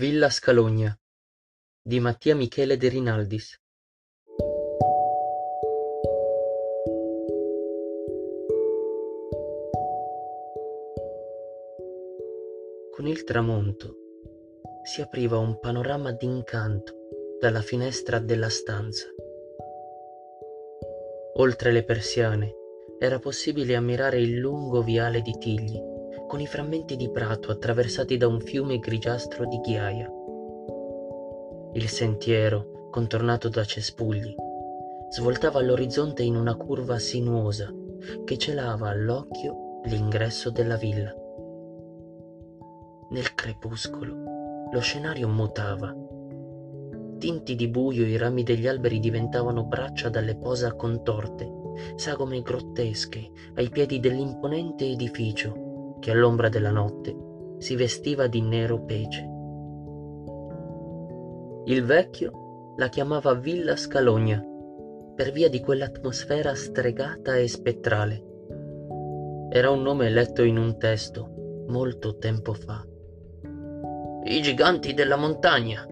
Villa Scalogna di Mattia Michele De Rinaldis Con il tramonto si apriva un panorama d'incanto dalla finestra della stanza. Oltre le persiane era possibile ammirare il lungo viale di tigli, con i frammenti di prato attraversati da un fiume grigiastro di ghiaia. Il sentiero, contornato da cespugli, svoltava all'orizzonte in una curva sinuosa che celava all'occhio l'ingresso della villa. Nel crepuscolo lo scenario mutava. Tinti di buio i rami degli alberi diventavano braccia dalle posa contorte sagome grottesche ai piedi dell'imponente edificio che all'ombra della notte si vestiva di nero pece. Il vecchio la chiamava Villa Scalogna per via di quell'atmosfera stregata e spettrale. Era un nome letto in un testo molto tempo fa. I giganti della montagna.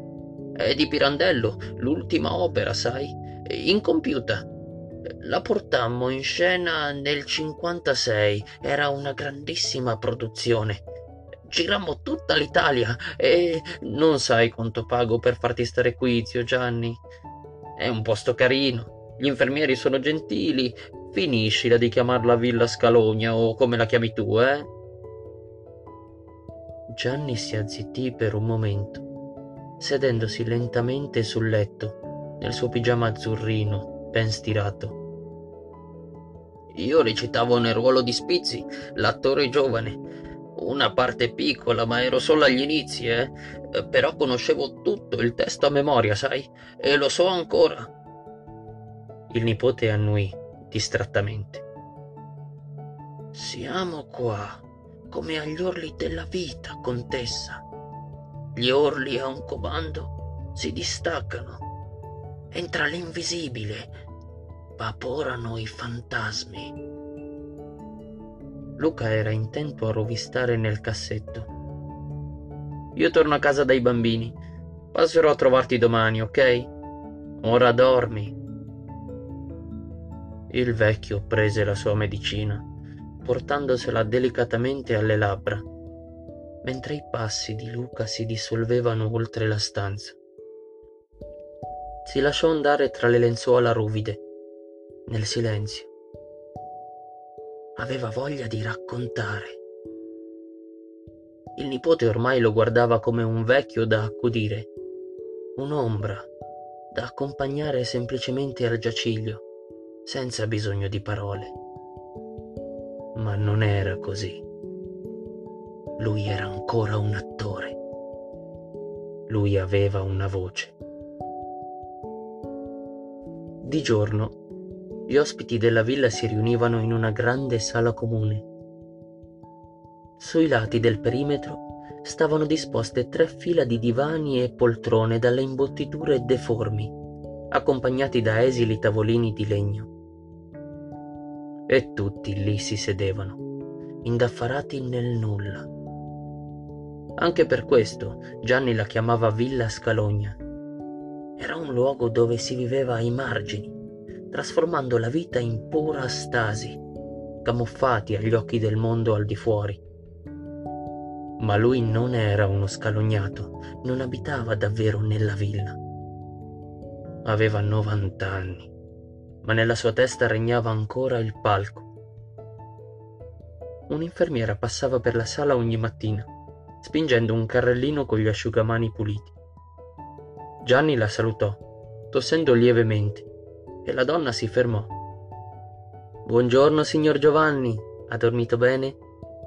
È di Pirandello, l'ultima opera, sai, incompiuta la portammo in scena nel 56, era una grandissima produzione. Girammo tutta l'Italia e non sai quanto pago per farti stare qui, zio Gianni. È un posto carino, gli infermieri sono gentili, finiscila di chiamarla Villa Scalogna o come la chiami tu, eh? Gianni si azzittì per un momento, sedendosi lentamente sul letto, nel suo pigiama azzurrino, ben stirato. Io recitavo nel ruolo di Spizzi, l'attore giovane. Una parte piccola, ma ero solo agli inizi, eh. Però conoscevo tutto il testo a memoria, sai? E lo so ancora. Il nipote annuì distrattamente. Siamo qua, come agli orli della vita, contessa. Gli orli a un comando si distaccano entra l'invisibile, vaporano i fantasmi. Luca era intento a rovistare nel cassetto. Io torno a casa dai bambini. Passerò a trovarti domani, ok? Ora dormi. Il vecchio prese la sua medicina, portandosela delicatamente alle labbra, mentre i passi di Luca si dissolvevano oltre la stanza si lasciò andare tra le lenzuola ruvide, nel silenzio. Aveva voglia di raccontare. Il nipote ormai lo guardava come un vecchio da accudire, un'ombra da accompagnare semplicemente al giaciglio, senza bisogno di parole. Ma non era così. Lui era ancora un attore. Lui aveva una voce. Di giorno, gli ospiti della villa si riunivano in una grande sala comune. Sui lati del perimetro stavano disposte tre fila di divani e poltrone dalle imbottiture deformi, accompagnati da esili tavolini di legno. E tutti lì si sedevano, indaffarati nel nulla. Anche per questo Gianni la chiamava Villa Scalogna era un luogo dove si viveva ai margini, trasformando la vita in pura stasi, camuffati agli occhi del mondo al di fuori. Ma lui non era uno scalognato, non abitava davvero nella villa. Aveva 90 anni, ma nella sua testa regnava ancora il palco. Un'infermiera passava per la sala ogni mattina, spingendo un carrellino con gli asciugamani puliti. Gianni la salutò, tossendo lievemente, e la donna si fermò. Buongiorno, signor Giovanni. Ha dormito bene?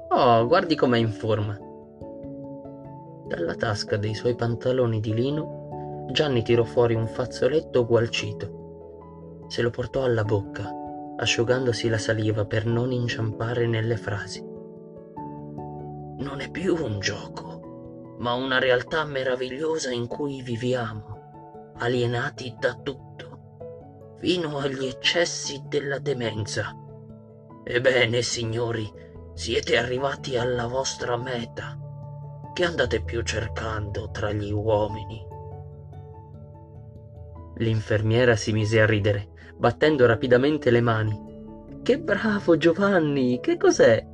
Oh, guardi com'è in forma. Dalla tasca dei suoi pantaloni di lino, Gianni tirò fuori un fazzoletto gualcito. Se lo portò alla bocca, asciugandosi la saliva per non inciampare nelle frasi. Non è più un gioco, ma una realtà meravigliosa in cui viviamo alienati da tutto, fino agli eccessi della demenza. Ebbene, signori, siete arrivati alla vostra meta. Che andate più cercando tra gli uomini? L'infermiera si mise a ridere, battendo rapidamente le mani. Che bravo Giovanni, che cos'è?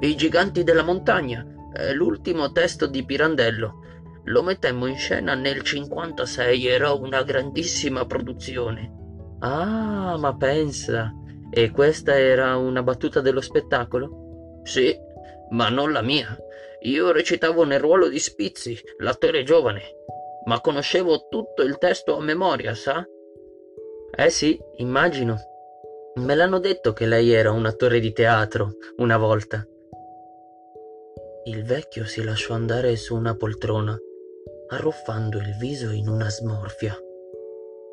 I giganti della montagna, è l'ultimo testo di Pirandello. Lo mettemmo in scena nel 56, era una grandissima produzione. Ah, ma pensa, e questa era una battuta dello spettacolo? Sì, ma non la mia. Io recitavo nel ruolo di Spizzi, l'attore giovane, ma conoscevo tutto il testo a memoria, sa? Eh sì, immagino. Me l'hanno detto che lei era un attore di teatro una volta. Il vecchio si lasciò andare su una poltrona, arruffando il viso in una smorfia.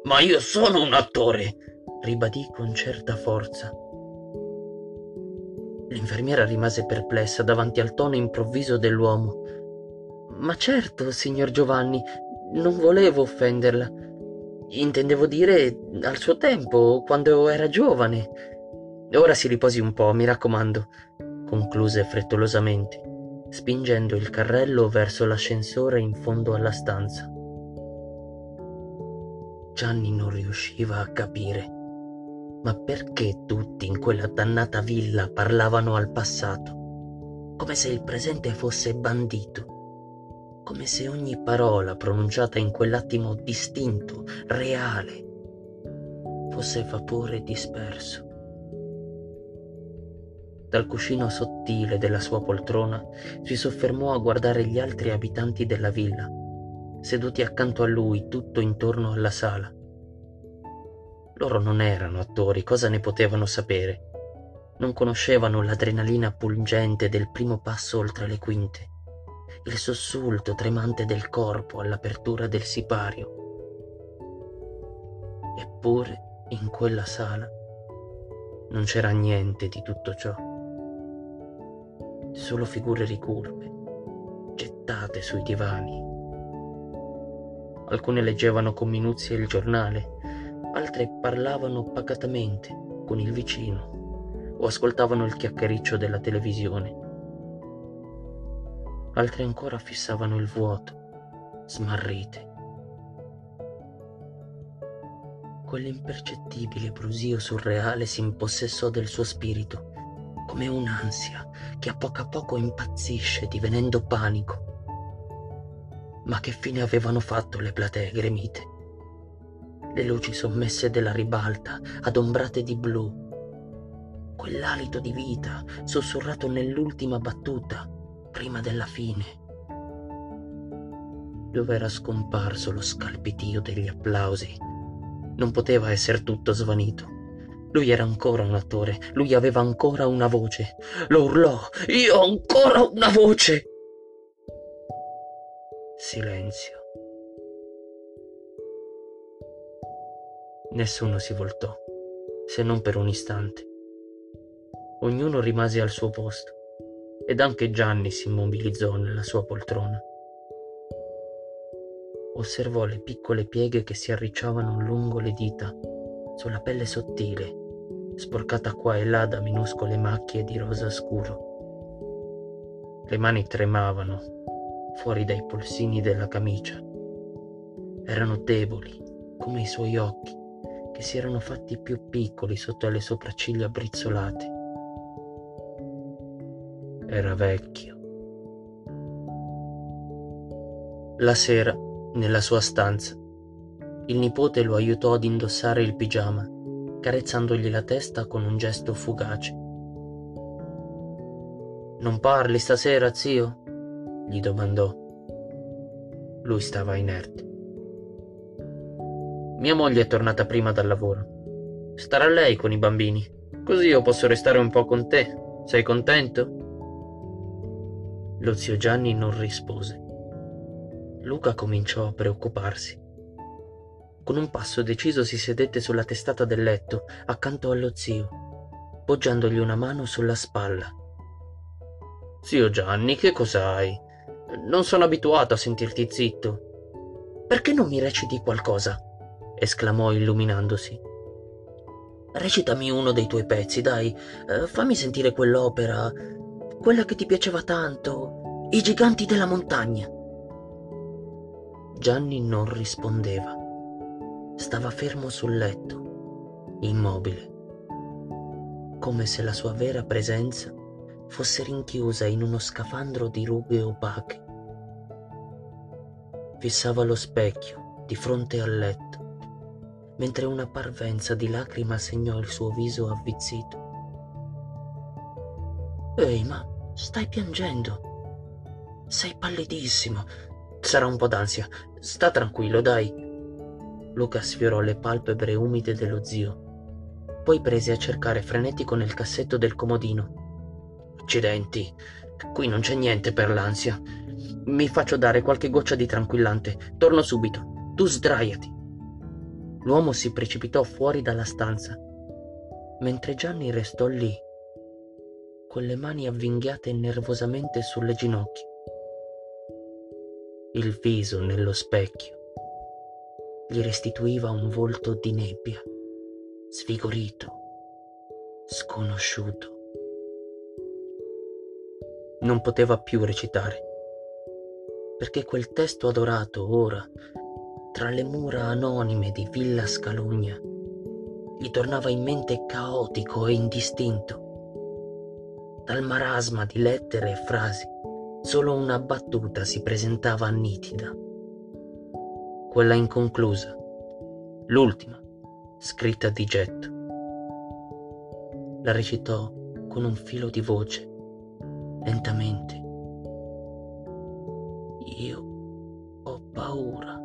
Ma io sono un attore, ribadì con certa forza. L'infermiera rimase perplessa davanti al tono improvviso dell'uomo. Ma certo, signor Giovanni, non volevo offenderla. Intendevo dire al suo tempo, quando era giovane. Ora si riposi un po', mi raccomando, concluse frettolosamente, spingendo il carrello verso l'ascensore in fondo alla stanza. Gianni non riusciva a capire. Ma perché tutti in quella dannata villa parlavano al passato, come se il presente fosse bandito, come se ogni parola pronunciata in quell'attimo distinto, reale, fosse vapore disperso. Dal cuscino sottile della sua poltrona si soffermò a guardare gli altri abitanti della villa seduti accanto a lui tutto intorno alla sala. Loro non erano attori, cosa ne potevano sapere? Non conoscevano l'adrenalina pungente del primo passo oltre le quinte, il sussulto tremante del corpo all'apertura del sipario. Eppure in quella sala non c'era niente di tutto ciò, solo figure ricurve, gettate sui divani, Alcune leggevano con minuzia il giornale, altre parlavano pacatamente con il vicino o ascoltavano il chiacchiericcio della televisione. Altre ancora fissavano il vuoto, smarrite. Quell'impercettibile brusio surreale si impossessò del suo spirito, come un'ansia che a poco a poco impazzisce divenendo panico ma che fine avevano fatto le platee gremite? Le luci sommesse della ribalta, adombrate di blu. Quell'alito di vita sussurrato nell'ultima battuta, prima della fine. Dove era scomparso lo scalpitio degli applausi? Non poteva essere tutto svanito. Lui era ancora un attore, lui aveva ancora una voce. Lo urlò, io ho ancora una voce! Silenzio. Nessuno si voltò, se non per un istante. Ognuno rimase al suo posto ed anche Gianni si immobilizzò nella sua poltrona. Osservò le piccole pieghe che si arricciavano lungo le dita, sulla pelle sottile, sporcata qua e là da minuscole macchie di rosa scuro. Le mani tremavano fuori dai polsini della camicia. Erano deboli, come i suoi occhi, che si erano fatti più piccoli sotto le sopracciglia brizzolate. Era vecchio. La sera, nella sua stanza, il nipote lo aiutò ad indossare il pigiama, carezzandogli la testa con un gesto fugace. Non parli stasera, zio? Gli domandò. Lui stava inerte. Mia moglie è tornata prima dal lavoro. Starà lei con i bambini, così io posso restare un po' con te. Sei contento? Lo zio Gianni non rispose. Luca cominciò a preoccuparsi. Con un passo deciso si sedette sulla testata del letto, accanto allo zio, poggiandogli una mano sulla spalla. Zio Gianni, che cos'hai? Non sono abituato a sentirti zitto. Perché non mi reciti qualcosa? esclamò illuminandosi. Recitami uno dei tuoi pezzi, dai, eh, fammi sentire quell'opera, quella che ti piaceva tanto, I giganti della montagna. Gianni non rispondeva. Stava fermo sul letto, immobile, come se la sua vera presenza fosse rinchiusa in uno scafandro di rughe opache. Fissava lo specchio di fronte al letto, mentre una parvenza di lacrima segnò il suo viso avvizzito. Ehi, ma stai piangendo? Sei pallidissimo. Sarà un po' d'ansia. Sta tranquillo, dai. Luca sfiorò le palpebre umide dello zio. Poi prese a cercare frenetico nel cassetto del comodino. Accidenti, qui non c'è niente per l'ansia. Mi faccio dare qualche goccia di tranquillante. Torno subito. Tu sdraiati. L'uomo si precipitò fuori dalla stanza, mentre Gianni restò lì, con le mani avvinghiate nervosamente sulle ginocchia. Il viso nello specchio gli restituiva un volto di nebbia, svigorito, sconosciuto. Non poteva più recitare, perché quel testo adorato ora, tra le mura anonime di Villa Scalugna, gli tornava in mente caotico e indistinto dal marasma di lettere e frasi, solo una battuta si presentava nitida. Quella inconclusa, l'ultima, scritta di getto. La recitò con un filo di voce, lentamente. Io ho paura.